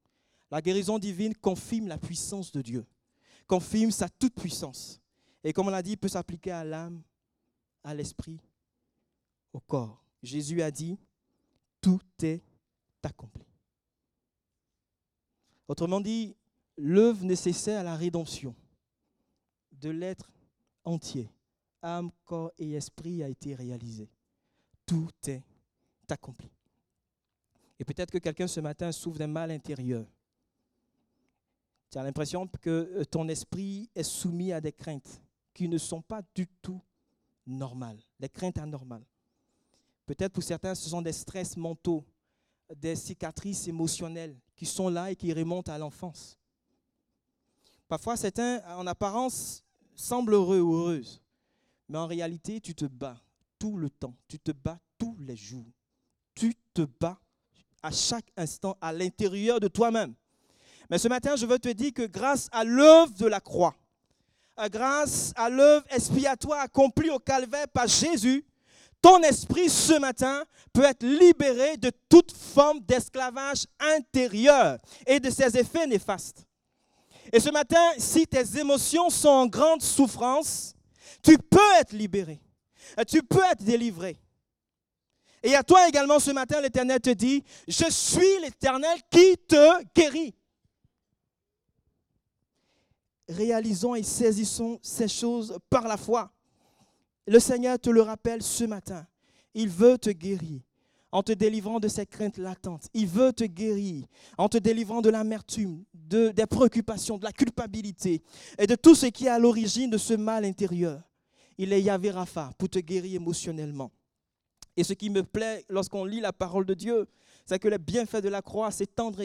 La guérison divine confirme la puissance de Dieu, confirme sa toute-puissance. Et comme on l'a dit, il peut s'appliquer à l'âme, à l'esprit au corps. Jésus a dit, tout est accompli. Autrement dit, l'œuvre nécessaire à la rédemption de l'être entier, âme, corps et esprit, a été réalisée. Tout est accompli. Et peut-être que quelqu'un ce matin souffre d'un mal intérieur. Tu as l'impression que euh, ton esprit est soumis à des craintes qui ne sont pas du tout normales, des craintes anormales. Peut-être pour certains, ce sont des stress mentaux, des cicatrices émotionnelles qui sont là et qui remontent à l'enfance. Parfois, certains, en apparence, semblent heureux ou heureuses, mais en réalité, tu te bats tout le temps, tu te bats tous les jours, tu te bats à chaque instant à l'intérieur de toi-même. Mais ce matin, je veux te dire que grâce à l'œuvre de la croix, grâce à l'œuvre expiatoire accomplie au calvaire par Jésus, ton esprit ce matin peut être libéré de toute forme d'esclavage intérieur et de ses effets néfastes. Et ce matin, si tes émotions sont en grande souffrance, tu peux être libéré. Tu peux être délivré. Et à toi également ce matin, l'Éternel te dit, je suis l'Éternel qui te guérit. Réalisons et saisissons ces choses par la foi. Le Seigneur te le rappelle ce matin. Il veut te guérir en te délivrant de ces craintes latentes. Il veut te guérir en te délivrant de l'amertume, de, des préoccupations, de la culpabilité et de tout ce qui est à l'origine de ce mal intérieur. Il est Yahvé Rapha pour te guérir émotionnellement. Et ce qui me plaît lorsqu'on lit la parole de Dieu, c'est que les bienfaits de la croix s'étendent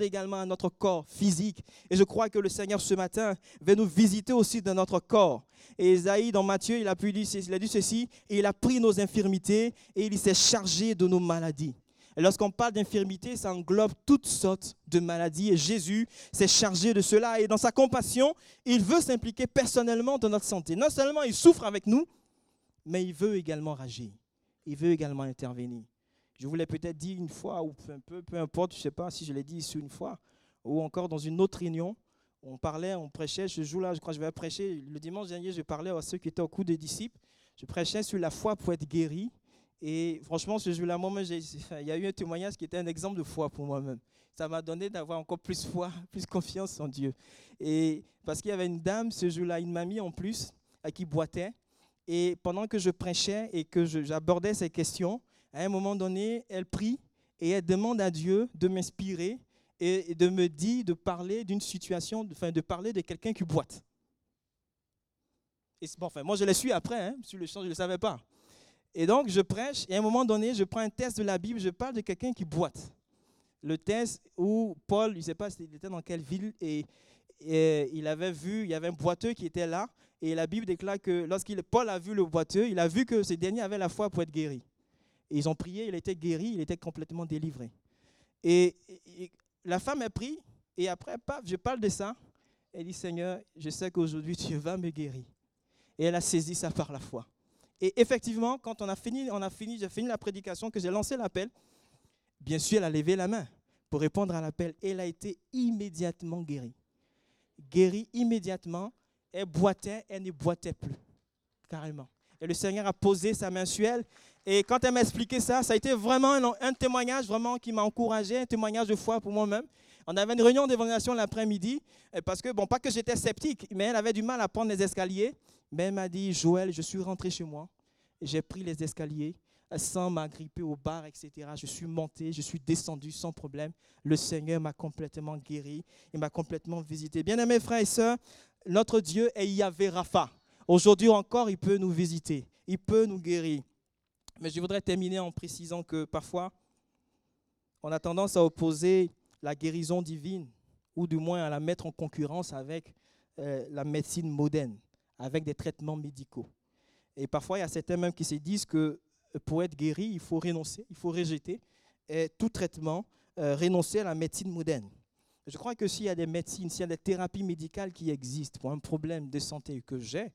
également à notre corps physique. Et je crois que le Seigneur ce matin va nous visiter aussi dans notre corps. Et Isaïe, dans Matthieu, il a, pu il a dit ceci, il a pris nos infirmités et il s'est chargé de nos maladies. Et lorsqu'on parle d'infirmité, ça englobe toutes sortes de maladies. Et Jésus s'est chargé de cela. Et dans sa compassion, il veut s'impliquer personnellement dans notre santé. Non seulement il souffre avec nous, mais il veut également agir. Il veut également intervenir. Je vous l'ai peut-être dit une fois, ou un peu, peu importe, je ne sais pas si je l'ai dit une fois, ou encore dans une autre réunion, on parlait, on prêchait, ce jour-là, je crois que je vais prêcher, le dimanche dernier, je parlais à ceux qui étaient au coup des disciples, je prêchais sur la foi pour être guéri, et franchement, ce jour-là, moi il y a eu un témoignage qui était un exemple de foi pour moi-même. Ça m'a donné d'avoir encore plus foi, plus confiance en Dieu. Et parce qu'il y avait une dame ce jour-là, une mamie en plus, à qui boitait. Et pendant que je prêchais et que j'abordais ces questions, à un moment donné, elle prie et elle demande à Dieu de m'inspirer et de me dire de parler d'une situation, enfin de parler de quelqu'un qui boite. Enfin, moi je l'ai su après, hein, sur le champ, je ne le savais pas. Et donc je prêche et à un moment donné, je prends un test de la Bible, je parle de quelqu'un qui boite. Le test où Paul, je ne sais pas s'il était dans quelle ville, et, il avait vu, il y avait un boiteux qui était là, et la Bible déclare que lorsqu'il Paul a vu le boiteux, il a vu que ce dernier avait la foi pour être guéri ils ont prié, il était guéri, il était complètement délivré. Et, la femme a pris, et après, paf, je parle de ça. Elle dit, Seigneur, je sais qu'aujourd'hui tu vas me guérir. Et elle a saisi ça par la foi. Et effectivement, quand on a fini, on a fini, j'ai fini la prédication, que j'ai lancé l'appel, bien sûr, elle a levé la main pour répondre à l'appel. Et elle a été immédiatement guérie. Guérie immédiatement. Elle boitait, elle ne boitait plus. Carrément. Et le Seigneur a posé sa main sur elle et quand elle m'a expliqué ça, ça a été vraiment un, témoignage vraiment qui m'a encouragé, un témoignage de foi pour moi-même. On avait une réunion d'évaluation l'après-midi, parce que, bon, pas que j'étais sceptique, mais elle avait du mal à prendre les escaliers. Mais elle m'a dit, Joël, je suis rentré chez moi, j'ai pris les escaliers sans m'agripper au bar, etc. Je suis monté, je suis descendu sans problème. Le Seigneur m'a complètement guéri, il m'a complètement visité. Bien aimés frères et sœurs, notre Dieu est Yahvé Rapha. Aujourd'hui encore, il peut nous visiter, il peut nous guérir. Mais je voudrais terminer en précisant que parfois, on a tendance à opposer la guérison divine, ou du moins à la mettre en concurrence avec euh, la médecine moderne, avec des traitements médicaux. Et parfois, il y a certains même qui se disent que pour être guéri, il faut renoncer, il faut rejeter tout traitement, euh, renoncer à la médecine moderne. Je crois que s'il y a des médecines, s'il y a des thérapies médicales qui existent pour un problème de santé que j'ai,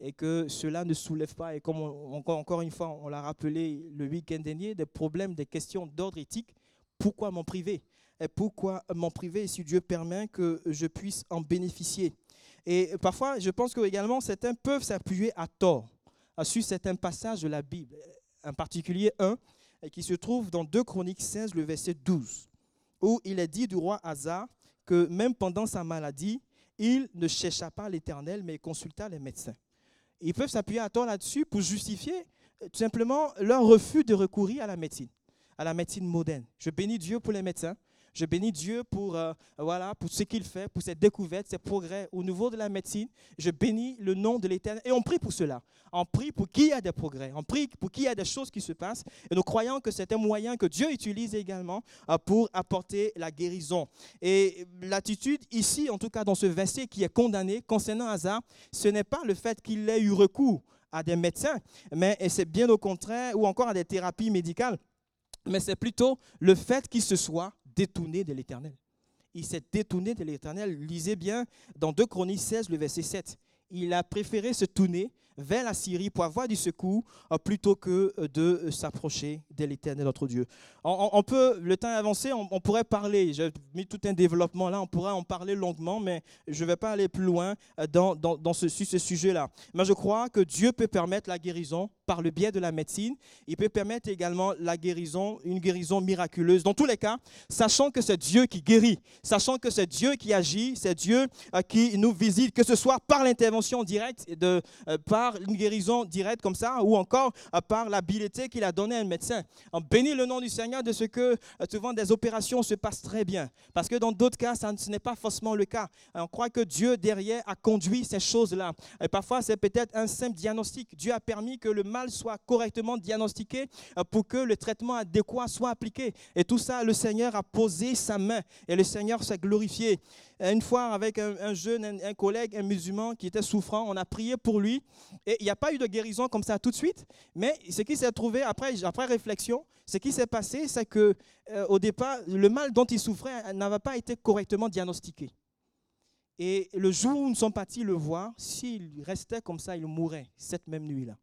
et que cela ne soulève pas, et comme encore une fois on l'a rappelé le week-end dernier, des problèmes, des questions d'ordre éthique, pourquoi m'en priver? Et Pourquoi m'en priver si Dieu permet que je puisse en bénéficier? Et parfois, je pense que également certains peuvent s'appuyer à tort sur certains passages de la Bible. en particulier un qui se trouve dans 2 Chroniques 16, le verset 12, où il est dit du roi Asa que même pendant sa maladie, il ne chercha pas l'Éternel, mais consulta les médecins. Ils peuvent s'appuyer à tort là-dessus pour justifier euh, tout simplement leur refus de recourir à la médecine, à la médecine moderne. Je bénis Dieu pour les médecins, je bénis Dieu pour, euh, voilà, pour ce qu'il fait, pour ses découvertes, ses progrès au niveau de la médecine. Je bénis le nom de l'Éternel et on prie pour cela. On prie pour qu'il y ait des progrès. On prie pour qu'il y ait des choses qui se passent. Et nous croyons que c'est un moyen que Dieu utilise également euh, pour apporter la guérison. Et l'attitude ici, en tout cas dans ce verset qui est condamné concernant Hazard, ce n'est pas le fait qu'il ait eu recours à des médecins, mais c'est bien au contraire, ou encore à des thérapies médicales, mais c'est plutôt le fait qu'il se soit détourné de l'Éternel. Il s'est détourné de l'Éternel. Lisez bien dans 2 Chroniques 16, le verset 7. Il a préféré se tourner vers la Syrie pour avoir du secours euh, plutôt que euh, de euh, s'approcher de l'éternel notre Dieu. On, peut, le temps est avancé, on, pourrait parler, j'ai mis tout un développement là, on pourrait en parler longuement, mais je ne vais pas aller plus loin dans, dans, ce, ce sujet-là. Mais je crois que Dieu peut permettre la guérison par le biais de la médecine. Il peut permettre également la guérison, une guérison miraculeuse. Dans tous les cas, sachant que c'est Dieu qui guérit, sachant que c'est Dieu qui agit, c'est Dieu qui nous visite, que ce soit par l'intervention directe, de, par une guérison directe comme ça, ou encore par l'habileté qu'il a donnée à un médecin. On bénit le nom du Seigneur de ce que euh, souvent des opérations se passent très bien. Parce que dans d'autres cas, ça, ce n'est pas forcément le cas. On croit que Dieu derrière a conduit ces choses-là. Et parfois, c'est peut-être un simple diagnostic. Dieu a permis que le mal soit correctement diagnostiqué euh, pour que le traitement adéquat soit appliqué. Et tout ça, le Seigneur a posé sa main et le Seigneur s'est glorifié. Une fois, avec un, jeune, un, collègue, un musulman qui était souffrant, on a prié pour lui. Et il n'y a pas eu de guérison comme ça tout de suite. Mais ce qui s'est trouvé après, après réflexion, ce qui s'est passé, c'est que euh, au départ, le mal dont il souffrait n'avait pas été correctement diagnostiqué. Et le jour où nous sommes partis le voir, s'il restait comme ça, il mourrait cette même nuit-là.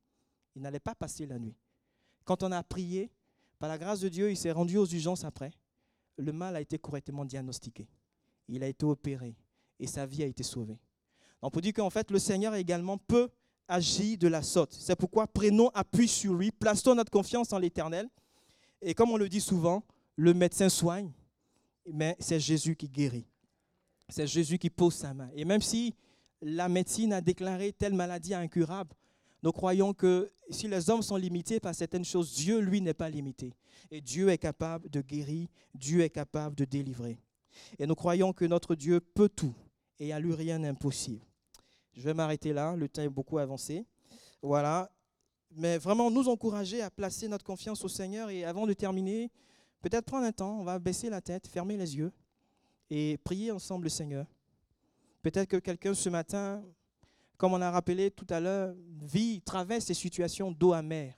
Il n'allait pas passer la nuit. Quand on a prié, par la grâce de Dieu, il s'est rendu aux urgences après. Le mal a été correctement diagnostiqué il a été opéré et sa vie a été sauvée. On peut dire qu'en fait, le Seigneur également peut agir de la sorte. C'est pourquoi prenons appui sur lui, plaçons notre confiance en l'Éternel. Et comme on le dit souvent, le médecin soigne, mais c'est Jésus qui guérit. C'est Jésus qui pose sa main. Et même si la médecine a déclaré telle maladie incurable, nous croyons que si les hommes sont limités par certaines choses, Dieu, lui, n'est pas limité. Et Dieu est capable de guérir, Dieu est capable de délivrer. Et nous croyons que notre Dieu peut tout et à lui rien d'impossible. Je vais m'arrêter là, le temps est beaucoup avancé. Voilà. Mais vraiment nous encourager à placer notre confiance au Seigneur et avant de terminer, peut-être prendre un temps, on va baisser la tête, fermer les yeux et prier ensemble le Seigneur. Peut-être que quelqu'un ce matin, comme on a rappelé tout à l'heure, vit, traverse ces situations d'eau amère.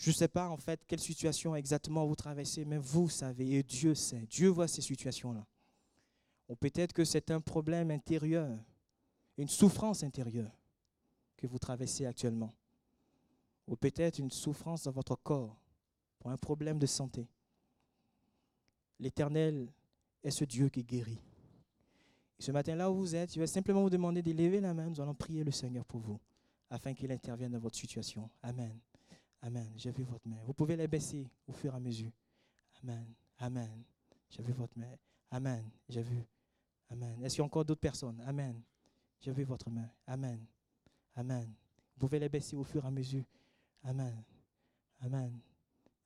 Je ne sais pas en fait quelle situation exactement vous traversez, mais vous savez et Dieu sait. Dieu voit ces situations-là. Ou peut-être que c'est un problème intérieur, une souffrance intérieure que vous traversez actuellement. Ou peut-être une souffrance dans votre corps pour un problème de santé. L'Éternel est ce Dieu qui guérit. Et ce matin, là où vous êtes, je vais simplement vous demander d'élever la main. Nous allons prier le Seigneur pour vous, afin qu'il intervienne dans votre situation. Amen. Amen. J'ai vu votre main. Vous pouvez les baisser au fur et à mesure. Amen. Amen. J'ai vu votre main. Amen. J'ai vu. Amen. Est-ce qu'il y a encore d'autres personnes? Amen. J'ai vu votre main. Amen. Amen. Vous pouvez les baisser au fur et à mesure. Amen. Amen.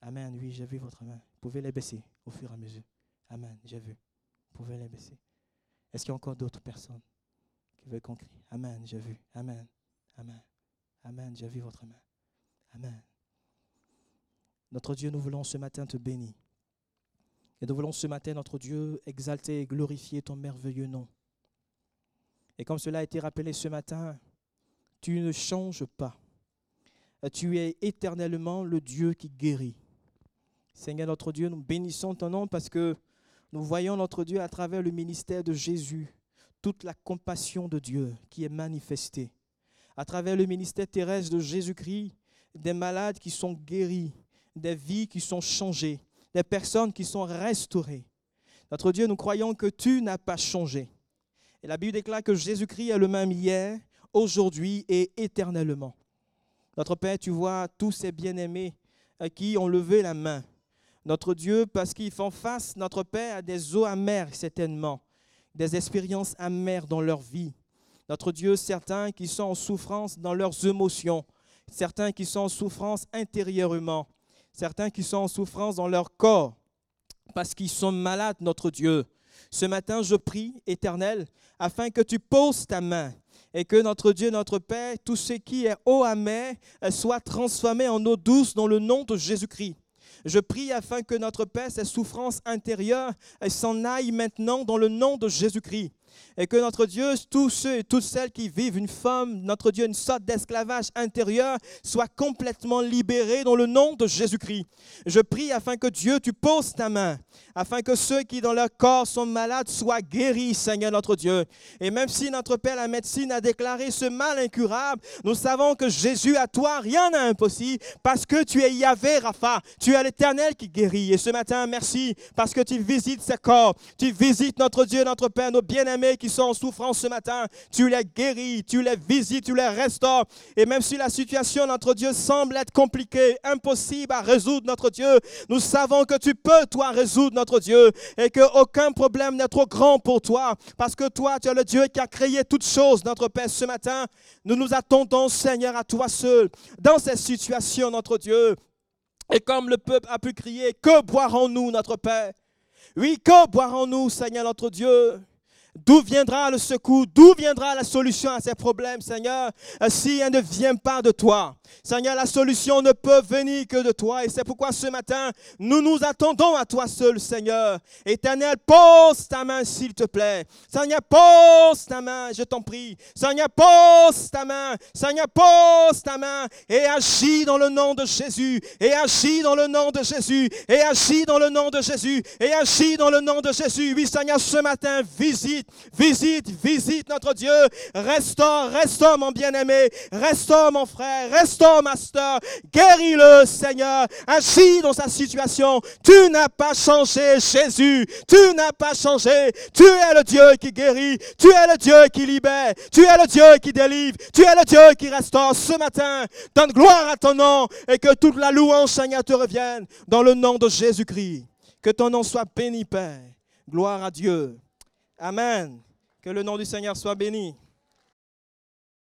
Amen. Oui, j'ai vu votre main. Vous pouvez les baisser au fur et à mesure. Amen. J'ai vu. Vous pouvez les baisser. Est-ce qu'il y a encore d'autres personnes qui veulent qu'on crie? Amen. J'ai vu. Amen. Amen. Amen. J'ai vu votre main. Amen. Notre Dieu, nous voulons ce matin te bénir. Et nous voulons ce matin, notre Dieu, exalter et glorifier ton merveilleux nom. Et comme cela a été rappelé ce matin, tu ne changes pas. Tu es éternellement le Dieu qui guérit. Seigneur notre Dieu, nous bénissons ton nom parce que nous voyons notre Dieu à travers le ministère de Jésus, toute la compassion de Dieu qui est manifestée. À travers le ministère terrestre de Jésus-Christ, des malades qui sont guéris, des vies qui sont changées, des personnes qui sont restaurées. Notre Dieu, nous croyons que tu n'as pas changé. Et la Bible déclare que Jésus-Christ est le même hier, aujourd'hui et éternellement. Notre Père, tu vois tous ces bien-aimés à qui ont levé la main. Notre Dieu, parce qu'ils font face, notre Père, à des eaux amères, certainement, des expériences amères dans leur vie. Notre Dieu, certains qui sont en souffrance dans leurs émotions, certains qui sont en souffrance intérieurement, certains qui sont en souffrance dans leur corps, parce qu'ils sont malades, notre Dieu. Ce matin, je prie, Éternel, afin que tu poses ta main et que notre Dieu, notre Père, tout ce qui est eau amère soit transformé en eau douce dans le nom de Jésus-Christ. Je prie afin que notre Père, ces souffrances intérieures, s'en aillent maintenant dans le nom de Jésus-Christ. Et que notre Dieu, tous ceux et toutes celles qui vivent une femme, notre Dieu, une sorte d'esclavage intérieur, soient complètement libérés dans le nom de Jésus-Christ. Je prie afin que Dieu, tu poses ta main, afin que ceux qui dans leur corps sont malades soient guéris, Seigneur notre Dieu. Et même si notre Père, la médecine, a déclaré ce mal incurable, nous savons que Jésus, à toi, rien n'est impossible, parce que tu es Yahvé, Rapha, tu es l'Éternel qui guérit. Et ce matin, merci, parce que tu visites ce corps, tu visites notre Dieu, notre Père, nos bien-aimés qui sont en souffrance ce matin, tu les guéris, tu les visites, tu les restaures. Et même si la situation, notre Dieu, semble être compliquée, impossible à résoudre, notre Dieu, nous savons que tu peux, toi, résoudre, notre Dieu, et qu'aucun problème n'est trop grand pour toi, parce que toi, tu es le Dieu qui a créé toutes choses, notre Père, ce matin. Nous nous attendons, Seigneur, à toi seul, dans cette situation, notre Dieu. Et comme le peuple a pu crier, que boirons-nous, notre Père? Oui, que boirons-nous, Seigneur, notre Dieu? D'où viendra le secours? D'où viendra la solution à ces problèmes, Seigneur, si elle ne vient pas de toi Seigneur, la solution ne peut venir que de toi. Et c'est pourquoi ce matin, nous nous attendons à toi seul, Seigneur. Éternel, pose ta main, s'il te plaît. Seigneur, pose ta main, je t'en prie. Seigneur, pose ta main. Seigneur, pose ta main et agis dans le nom de Jésus. Et agis dans le nom de Jésus. Et agis dans le nom de Jésus. Et agis dans le nom de Jésus. Oui, Seigneur, ce matin, visite, visite, visite notre Dieu. Restaure, restaure mon bien-aimé. Restaure mon frère. Restaure Master. Guéris-le, Seigneur. Agis dans sa situation. Tu n'as pas changé, Jésus. Tu n'as pas changé. Tu es le Dieu qui guérit. Tu es le Dieu qui libère. Tu es le Dieu qui délivre. Tu es le Dieu qui restaure ce matin. Donne gloire à ton nom et que toute la louange, Seigneur, te revienne dans le nom de Jésus-Christ. Que ton nom soit béni, Père. Gloire à Dieu. Amen. Que le nom du Seigneur soit béni.